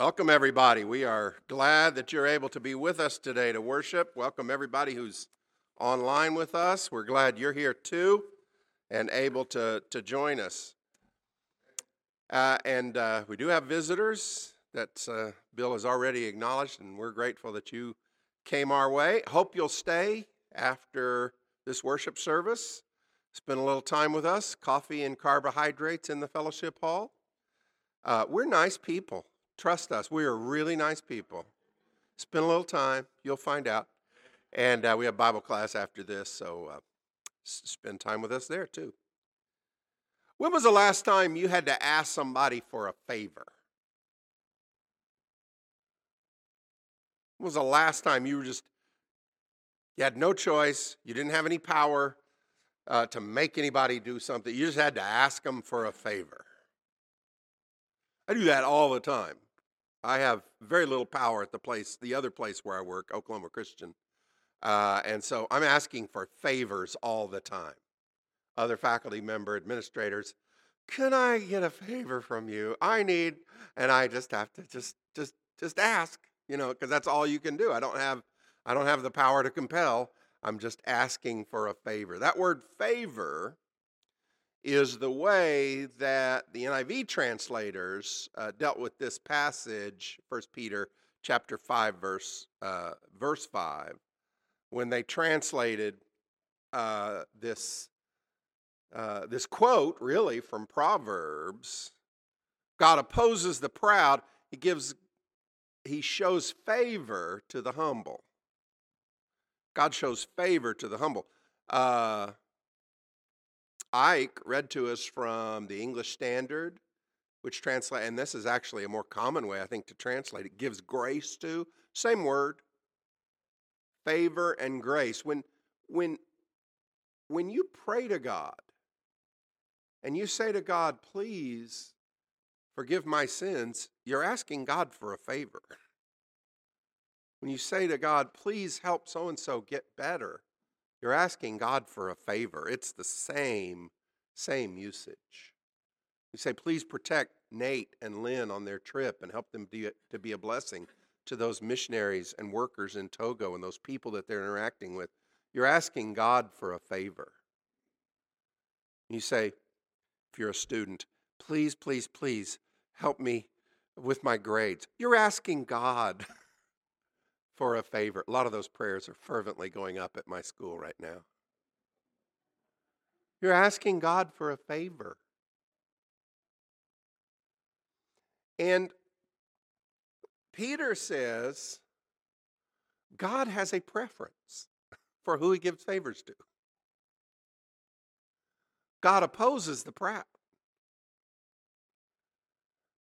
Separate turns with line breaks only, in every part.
Welcome, everybody. We are glad that you're able to be with us today to worship. Welcome, everybody who's online with us. We're glad you're here too and able to, to join us. Uh, and uh, we do have visitors that uh, Bill has already acknowledged, and we're grateful that you came our way. Hope you'll stay after this worship service. Spend a little time with us, coffee and carbohydrates in the fellowship hall. Uh, we're nice people. Trust us. We are really nice people. Spend a little time. You'll find out. And uh, we have Bible class after this, so uh, spend time with us there too. When was the last time you had to ask somebody for a favor? When was the last time you were just, you had no choice, you didn't have any power uh, to make anybody do something, you just had to ask them for a favor? I do that all the time. I have very little power at the place, the other place where I work, Oklahoma Christian. Uh, and so I'm asking for favors all the time. Other faculty member, administrators, can I get a favor from you? I need, and I just have to just just just ask, you know, because that's all you can do. I don't have I don't have the power to compel. I'm just asking for a favor. That word favor is the way that the NIV translators uh, dealt with this passage, 1 Peter chapter 5, verse, uh, verse 5, when they translated uh, this, uh, this quote, really, from Proverbs. God opposes the proud, he gives he shows favor to the humble. God shows favor to the humble. Uh, Ike read to us from the English Standard, which translate, and this is actually a more common way, I think, to translate it. Gives grace to same word, favor and grace. When when when you pray to God and you say to God, please forgive my sins, you're asking God for a favor. When you say to God, please help so and so get better, you're asking God for a favor. It's the same, same usage. You say, please protect Nate and Lynn on their trip and help them to be a blessing to those missionaries and workers in Togo and those people that they're interacting with. You're asking God for a favor. You say, if you're a student, please, please, please help me with my grades. You're asking God for a favor. A lot of those prayers are fervently going up at my school right now. You're asking God for a favor. And Peter says God has a preference for who he gives favors to. God opposes the proud,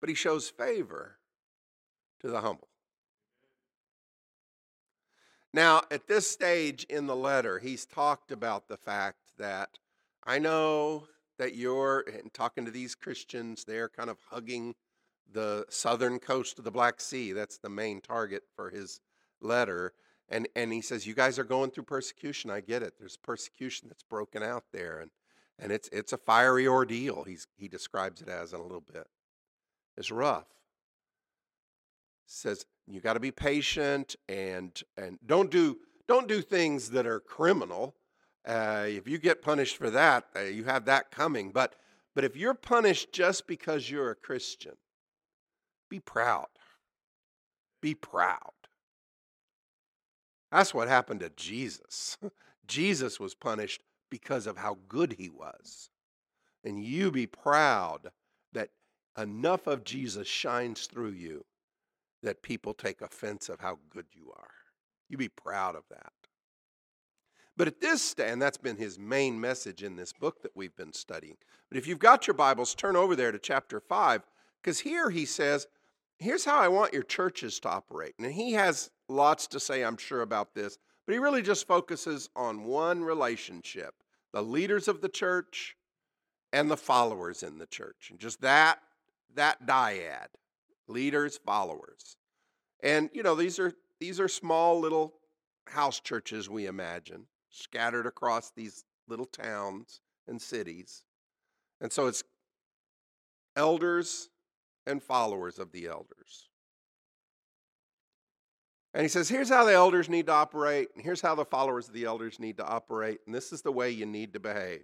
but he shows favor to the humble. Now, at this stage in the letter, he's talked about the fact that I know that you're talking to these Christians, they're kind of hugging the southern coast of the Black Sea. That's the main target for his letter. And, and he says, You guys are going through persecution. I get it. There's persecution that's broken out there. And, and it's, it's a fiery ordeal, he's, he describes it as in a little bit. It's rough. Says, you got to be patient and and don't do don't do things that are criminal. Uh, if you get punished for that, uh, you have that coming. But but if you're punished just because you're a Christian, be proud. Be proud. That's what happened to Jesus. Jesus was punished because of how good he was. And you be proud that enough of Jesus shines through you that people take offense of how good you are. You be proud of that. But at this stand, that's been his main message in this book that we've been studying. But if you've got your Bibles, turn over there to chapter 5, because here he says, Here's how I want your churches to operate. And he has lots to say, I'm sure, about this, but he really just focuses on one relationship the leaders of the church and the followers in the church. And just that, that dyad leaders, followers. And you know, these are these are small little house churches we imagine, scattered across these little towns and cities. And so it's elders and followers of the elders. And he says, here's how the elders need to operate, and here's how the followers of the elders need to operate, and this is the way you need to behave.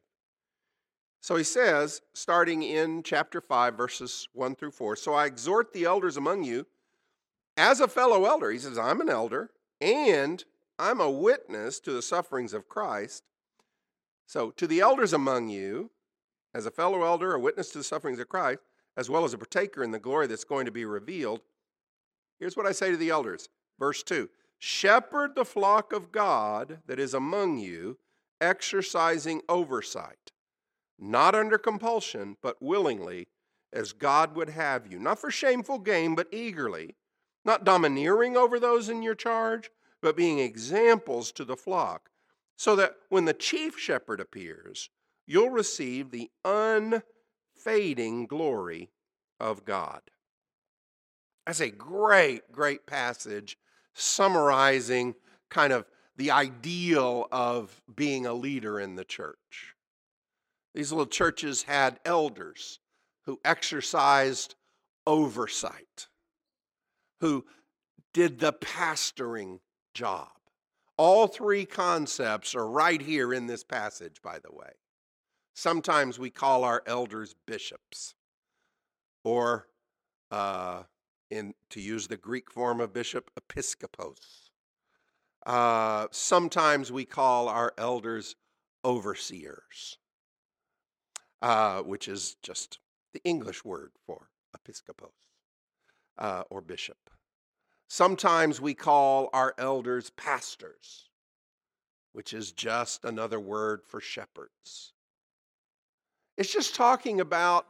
So he says, starting in chapter 5, verses 1 through 4 So I exhort the elders among you as a fellow elder. He says, I'm an elder, and I'm a witness to the sufferings of Christ. So to the elders among you, as a fellow elder, a witness to the sufferings of Christ, as well as a partaker in the glory that's going to be revealed, here's what I say to the elders Verse 2 Shepherd the flock of God that is among you, exercising oversight, not under compulsion, but willingly, as God would have you, not for shameful gain, but eagerly, not domineering over those in your charge, but being examples to the flock, so that when the chief shepherd appears, you'll receive the unfading glory of God. That's a great, great passage summarizing kind of the ideal of being a leader in the church. These little churches had elders who exercised oversight, who did the pastoring job. All three concepts are right here in this passage, by the way. Sometimes we call our elders bishops, or uh, in, to use the Greek form of bishop, episkopos. Uh, sometimes we call our elders overseers, uh, which is just the English word for episkopos uh, or bishop. Sometimes we call our elders pastors, which is just another word for shepherds. It's just talking about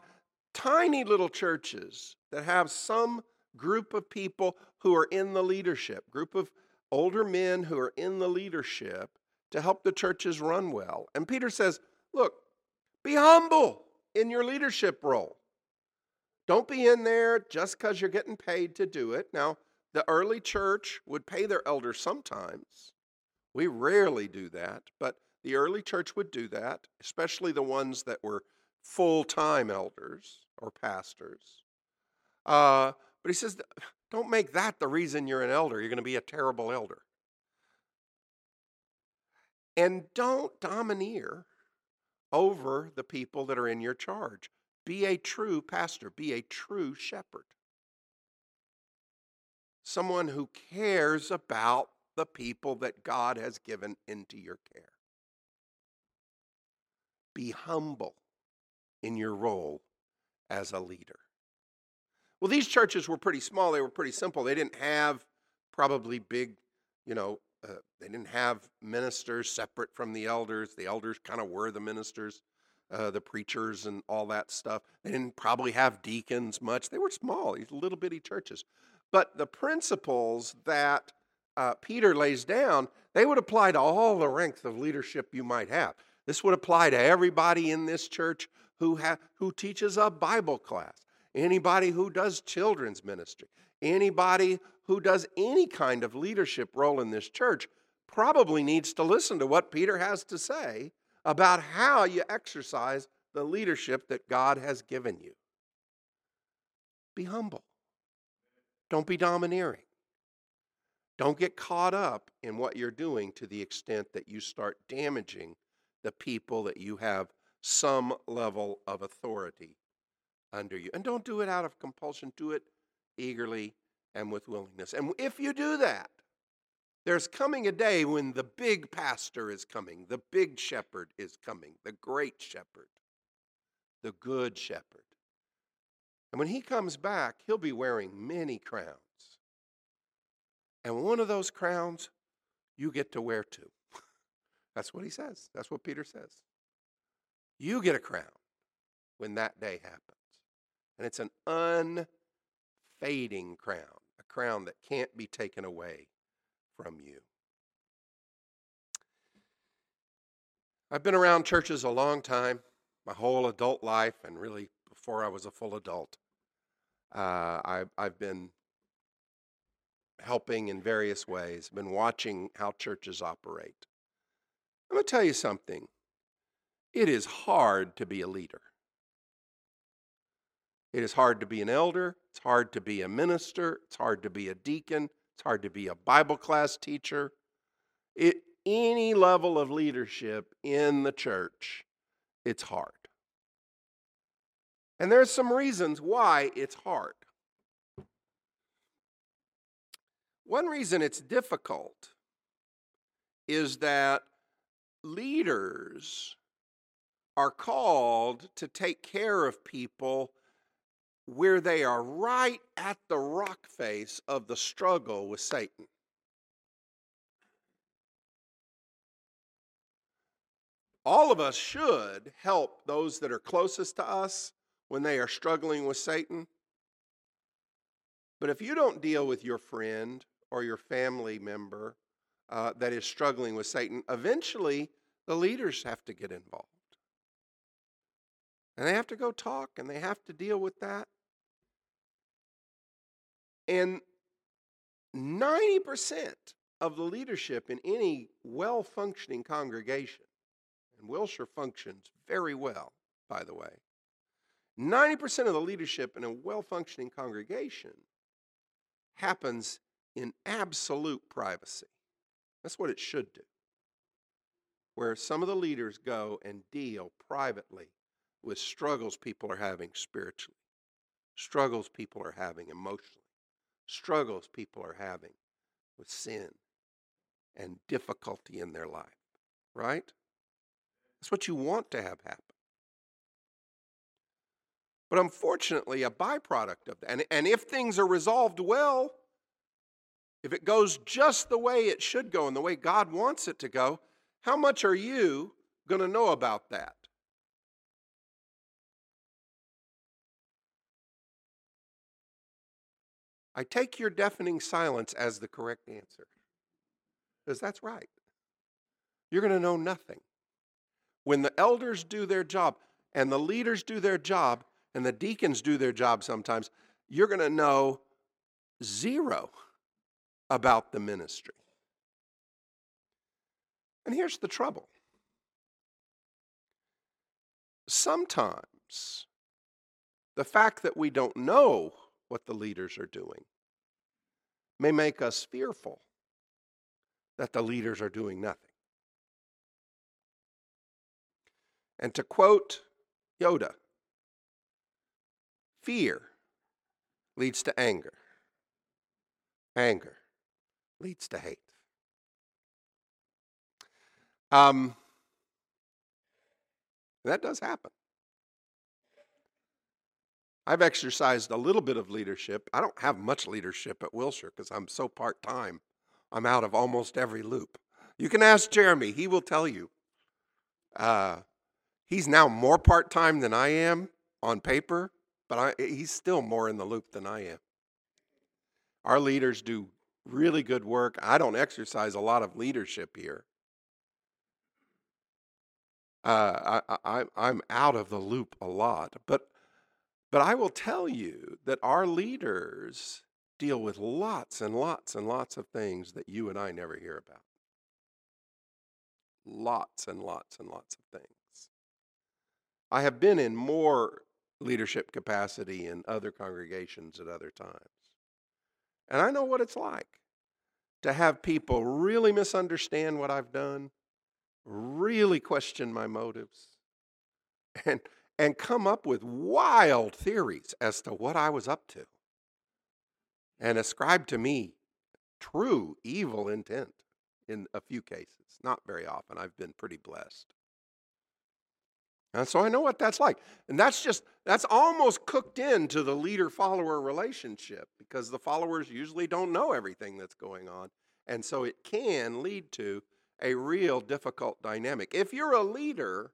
tiny little churches that have some group of people who are in the leadership, group of older men who are in the leadership to help the churches run well. And Peter says, look, be humble in your leadership role. Don't be in there just because you're getting paid to do it. Now, the early church would pay their elders sometimes. We rarely do that, but the early church would do that, especially the ones that were full time elders or pastors. Uh, but he says, don't make that the reason you're an elder. You're going to be a terrible elder. And don't domineer over the people that are in your charge. Be a true pastor, be a true shepherd. Someone who cares about the people that God has given into your care. Be humble in your role as a leader. Well, these churches were pretty small. They were pretty simple. They didn't have probably big, you know, uh, they didn't have ministers separate from the elders. The elders kind of were the ministers, uh, the preachers, and all that stuff. They didn't probably have deacons much. They were small, these little bitty churches. But the principles that uh, Peter lays down, they would apply to all the ranks of leadership you might have. This would apply to everybody in this church who, ha- who teaches a Bible class anybody who does children's ministry, anybody who does any kind of leadership role in this church probably needs to listen to what Peter has to say about how you exercise the leadership that God has given you. Be humble. Don't be domineering. Don't get caught up in what you're doing to the extent that you start damaging the people that you have some level of authority under you. And don't do it out of compulsion, do it eagerly and with willingness. And if you do that, there's coming a day when the big pastor is coming, the big shepherd is coming, the great shepherd, the good shepherd. And when he comes back, he'll be wearing many crowns. And one of those crowns you get to wear too. That's what he says. That's what Peter says. You get a crown when that day happens. And it's an unfading crown, crown that can't be taken away from you. I've been around churches a long time, my whole adult life, and really before I was a full adult. Uh, I've, I've been helping in various ways, been watching how churches operate. I'm going to tell you something. It is hard to be a leader. It is hard to be an elder. It's hard to be a minister. It's hard to be a deacon. It's hard to be a Bible class teacher. It, any level of leadership in the church, it's hard. And there's some reasons why it's hard. One reason it's difficult is that leaders are called to take care of people where they are right at the rock face of the struggle with Satan. All of us should help those that are closest to us when they are struggling with Satan. But if you don't deal with your friend or your family member uh, that is struggling with Satan, eventually the leaders have to get involved. And they have to go talk and they have to deal with that. And 90% of the leadership in any well functioning congregation, and Wilshire functions very well, by the way, 90% of the leadership in a well functioning congregation happens in absolute privacy. That's what it should do. Where some of the leaders go and deal privately with struggles people are having spiritually, struggles people are having emotionally, struggles people are having with sin and difficulty in their life, right? That's what you want to have happen. But unfortunately, a byproduct of that, and, and if things are resolved well, if it goes just the way it should go and the way God wants it to go, how much are you going to know about that? I take your deafening silence as the correct answer. Because that's right. You're going to know nothing. When the elders do their job and the leaders do their job and the deacons do their job sometimes, you're going to know zero about the ministry. And here's the trouble sometimes the fact that we don't know what the leaders are doing may make us fearful that the leaders are doing nothing. And to quote Yoda, fear leads to anger, anger leads to hate. Um, that does happen. I've exercised a little bit of leadership. I don't have much leadership at Wilshire because I'm so part time. I'm out of almost every loop. You can ask Jeremy, he will tell you. Uh, he's now more part time than I am on paper, but I, he's still more in the loop than I am. Our leaders do really good work. I don't exercise a lot of leadership here. Uh, I, I, I'm out of the loop a lot, but but I will tell you that our leaders deal with lots and lots and lots of things that you and I never hear about. Lots and lots and lots of things. I have been in more leadership capacity in other congregations at other times. And I know what it's like to have people really misunderstand what I've done, really question my motives, and and come up with wild theories as to what I was up to and ascribe to me true evil intent in a few cases. Not very often. I've been pretty blessed. And so I know what that's like. And that's just, that's almost cooked into the leader follower relationship because the followers usually don't know everything that's going on. And so it can lead to a real difficult dynamic. If you're a leader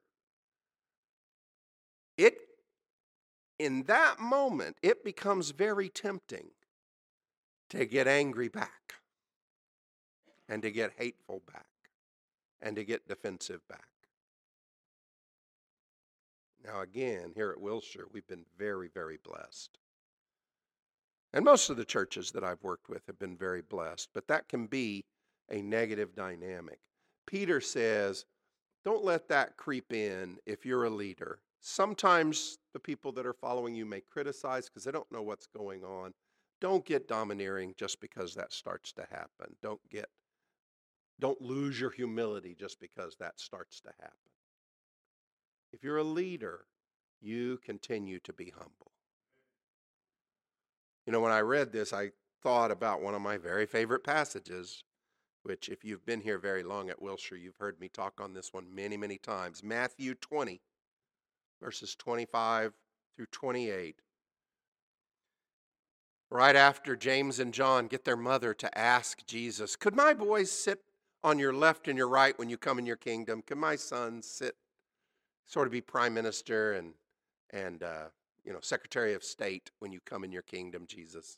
it in that moment it becomes very tempting to get angry back and to get hateful back and to get defensive back. Now again here at wilshire we've been very very blessed. And most of the churches that i've worked with have been very blessed but that can be a negative dynamic. Peter says don't let that creep in if you're a leader Sometimes the people that are following you may criticize because they don't know what's going on. don't get domineering just because that starts to happen. Don't get don't lose your humility just because that starts to happen. If you're a leader, you continue to be humble. You know, when I read this, I thought about one of my very favorite passages, which, if you've been here very long at Wilshire, you've heard me talk on this one many, many times. Matthew 20, verses 25 through 28 right after James and John get their mother to ask Jesus, Could my boys sit on your left and your right when you come in your kingdom? Could my sons sit, sort of be prime minister and, and uh, you know, secretary of state when you come in your kingdom, Jesus?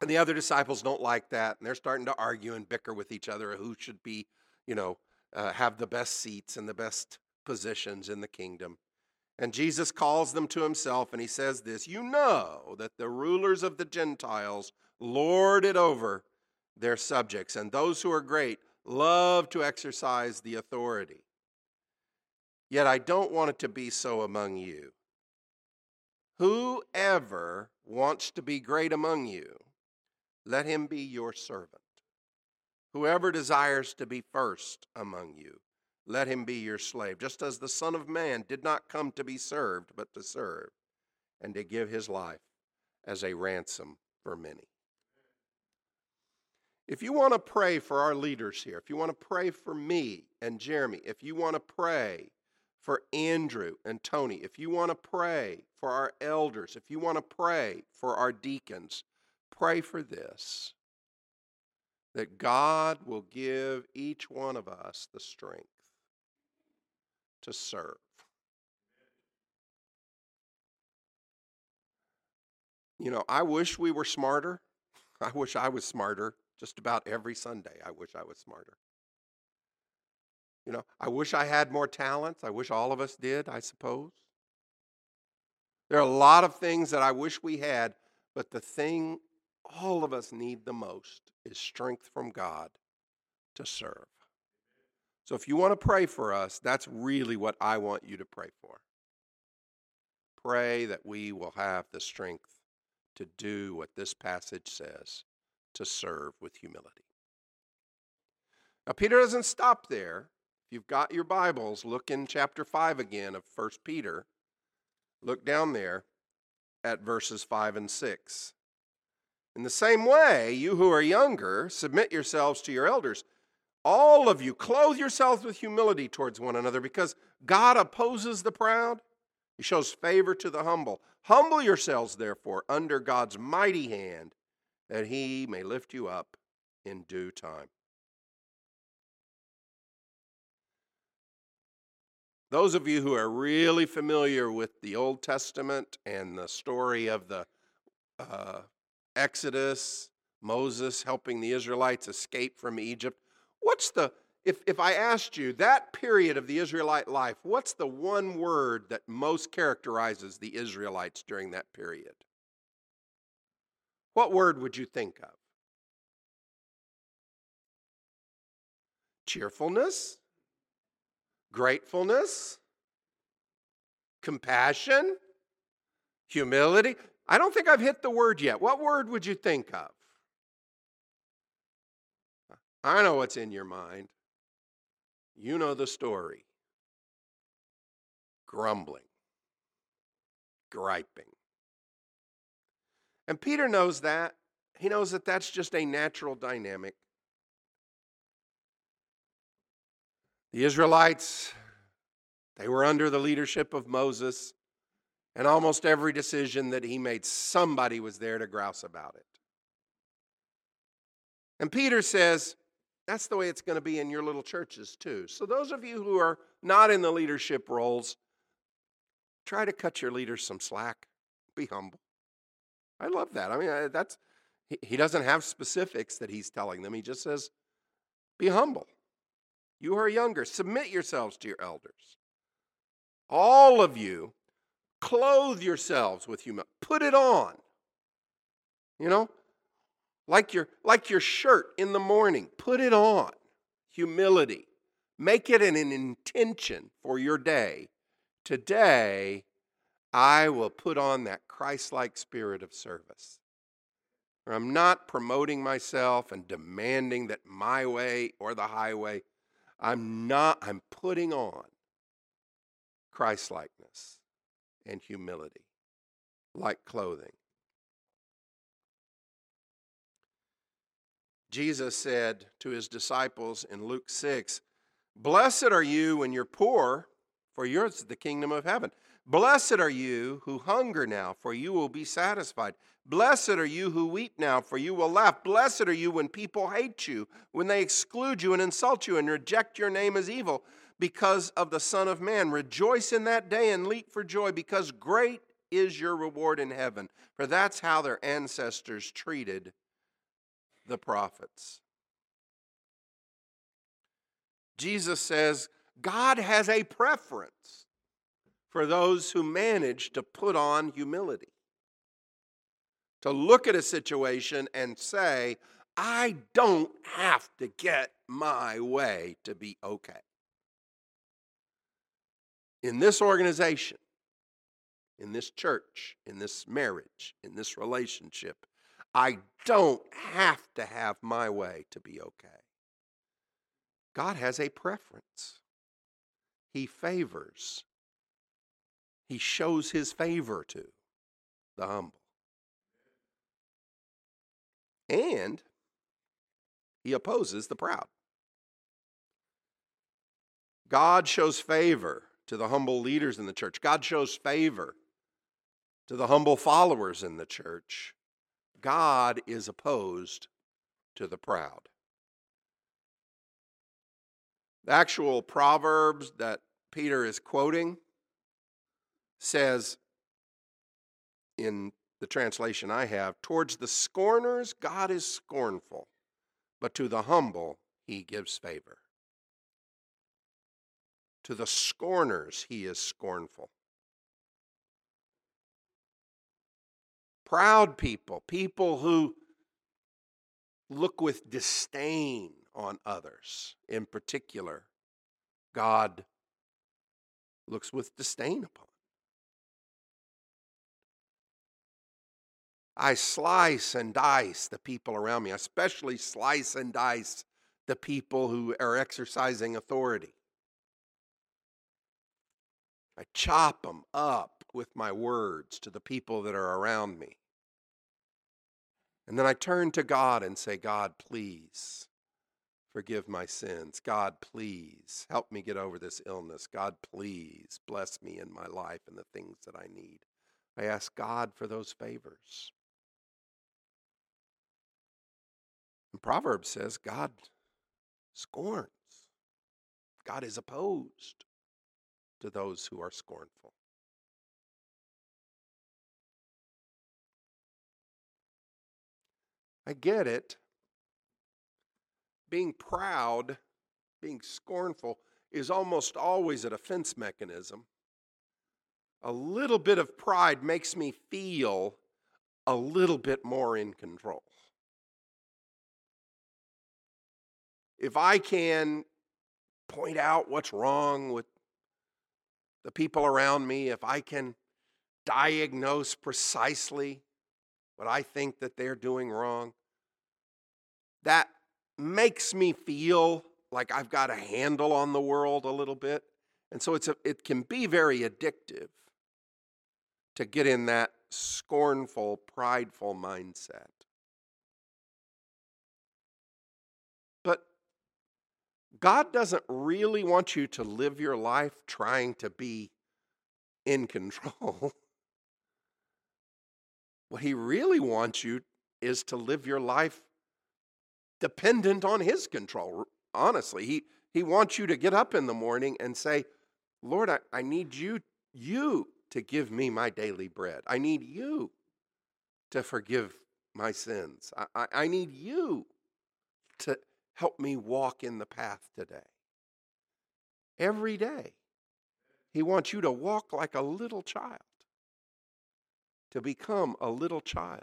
And the other disciples don't like that, and they're starting to argue and bicker with each other who should be, you know, uh, have the best seats and the best positions in the kingdom. And Jesus calls them to himself and he says this You know that the rulers of the Gentiles lord it over their subjects, and those who are great love to exercise the authority. Yet I don't want it to be so among you. Whoever wants to be great among you, let him be your servant. Whoever desires to be first among you, let him be your slave, just as the Son of Man did not come to be served, but to serve, and to give his life as a ransom for many. If you want to pray for our leaders here, if you want to pray for me and Jeremy, if you want to pray for Andrew and Tony, if you want to pray for our elders, if you want to pray for our deacons, pray for this that God will give each one of us the strength to serve. You know, I wish we were smarter. I wish I was smarter just about every Sunday. I wish I was smarter. You know, I wish I had more talents. I wish all of us did, I suppose. There are a lot of things that I wish we had, but the thing all of us need the most is strength from God to serve. So if you want to pray for us, that's really what I want you to pray for. Pray that we will have the strength to do what this passage says to serve with humility. Now, Peter doesn't stop there. If you've got your Bibles, look in chapter 5 again of 1 Peter. Look down there at verses 5 and 6. In the same way, you who are younger, submit yourselves to your elders. All of you, clothe yourselves with humility towards one another because God opposes the proud. He shows favor to the humble. Humble yourselves, therefore, under God's mighty hand, that he may lift you up in due time. Those of you who are really familiar with the Old Testament and the story of the uh, Exodus, Moses helping the Israelites escape from Egypt, What's the, if, if I asked you that period of the Israelite life, what's the one word that most characterizes the Israelites during that period? What word would you think of? Cheerfulness? Gratefulness? Compassion? Humility? I don't think I've hit the word yet. What word would you think of? I know what's in your mind. You know the story grumbling, griping. And Peter knows that. He knows that that's just a natural dynamic. The Israelites, they were under the leadership of Moses, and almost every decision that he made, somebody was there to grouse about it. And Peter says, that's the way it's going to be in your little churches, too. So, those of you who are not in the leadership roles, try to cut your leaders some slack. Be humble. I love that. I mean, that's he doesn't have specifics that he's telling them. He just says, be humble. You who are younger, submit yourselves to your elders. All of you, clothe yourselves with humility. Put it on. You know, like your, like your shirt in the morning, put it on. Humility. Make it an intention for your day. Today, I will put on that Christ like spirit of service. Where I'm not promoting myself and demanding that my way or the highway. I'm not, I'm putting on Christ likeness and humility like clothing. Jesus said to his disciples in Luke 6 Blessed are you when you're poor, for yours is the kingdom of heaven. Blessed are you who hunger now, for you will be satisfied. Blessed are you who weep now, for you will laugh. Blessed are you when people hate you, when they exclude you and insult you and reject your name as evil because of the Son of Man. Rejoice in that day and leap for joy, because great is your reward in heaven. For that's how their ancestors treated the prophets. Jesus says God has a preference for those who manage to put on humility, to look at a situation and say, I don't have to get my way to be okay. In this organization, in this church, in this marriage, in this relationship, I don't have to have my way to be okay. God has a preference. He favors, He shows His favor to the humble. And He opposes the proud. God shows favor to the humble leaders in the church. God shows favor to the humble followers in the church. God is opposed to the proud. The actual Proverbs that Peter is quoting says in the translation I have, towards the scorners, God is scornful, but to the humble, he gives favor. To the scorners, he is scornful. Proud people, people who look with disdain on others in particular, God looks with disdain upon. I slice and dice the people around me, especially slice and dice the people who are exercising authority. I chop them up with my words to the people that are around me. And then I turn to God and say, God, please forgive my sins. God, please help me get over this illness. God, please bless me in my life and the things that I need. I ask God for those favors. And Proverbs says God scorns, God is opposed to those who are scornful. I get it. Being proud, being scornful, is almost always a defense mechanism. A little bit of pride makes me feel a little bit more in control. If I can point out what's wrong with the people around me, if I can diagnose precisely what I think that they're doing wrong, that makes me feel like I've got a handle on the world a little bit. And so it's a, it can be very addictive to get in that scornful, prideful mindset. But God doesn't really want you to live your life trying to be in control. What he really wants you is to live your life dependent on his control. Honestly, he, he wants you to get up in the morning and say, Lord, I, I need you, you to give me my daily bread. I need you to forgive my sins. I, I, I need you to help me walk in the path today. Every day, he wants you to walk like a little child to become a little child,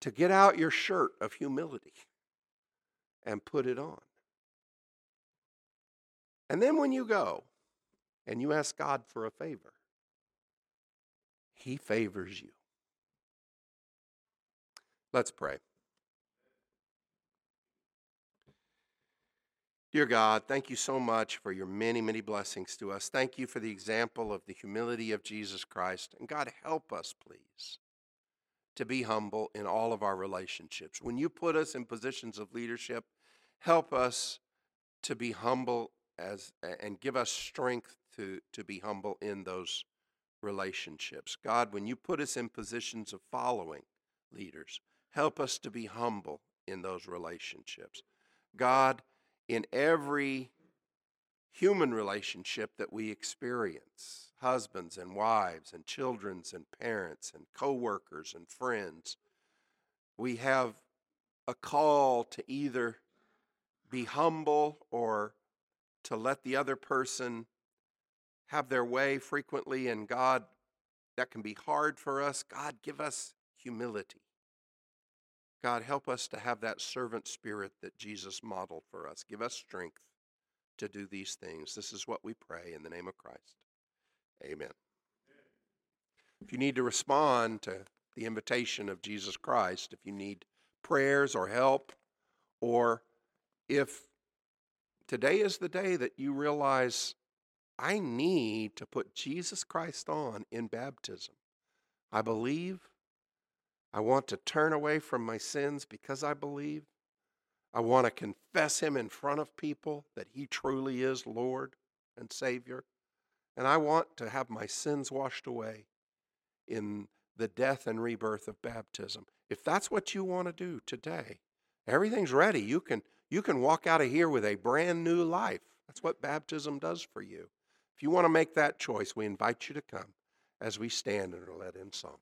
to get out your shirt of humility and put it on. And then when you go and you ask God for a favor, He favors you. Let's pray. Dear God, thank you so much for your many, many blessings to us. Thank you for the example of the humility of Jesus Christ. And God, help us, please, to be humble in all of our relationships. When you put us in positions of leadership, help us to be humble as and give us strength to, to be humble in those relationships. God, when you put us in positions of following leaders, help us to be humble in those relationships. God, in every human relationship that we experience husbands and wives and children's and parents and coworkers and friends we have a call to either be humble or to let the other person have their way frequently and God that can be hard for us. God give us humility God, help us to have that servant spirit that Jesus modeled for us. Give us strength to do these things. This is what we pray in the name of Christ. Amen. If you need to respond to the invitation of Jesus Christ, if you need prayers or help, or if today is the day that you realize I need to put Jesus Christ on in baptism, I believe I want to turn away from my sins because I believe. I want to confess Him in front of people that He truly is Lord and Savior. And I want to have my sins washed away in the death and rebirth of baptism. If that's what you want to do today, everything's ready. You can, you can walk out of here with a brand new life. That's what baptism does for you. If you want to make that choice, we invite you to come as we stand and are led in song.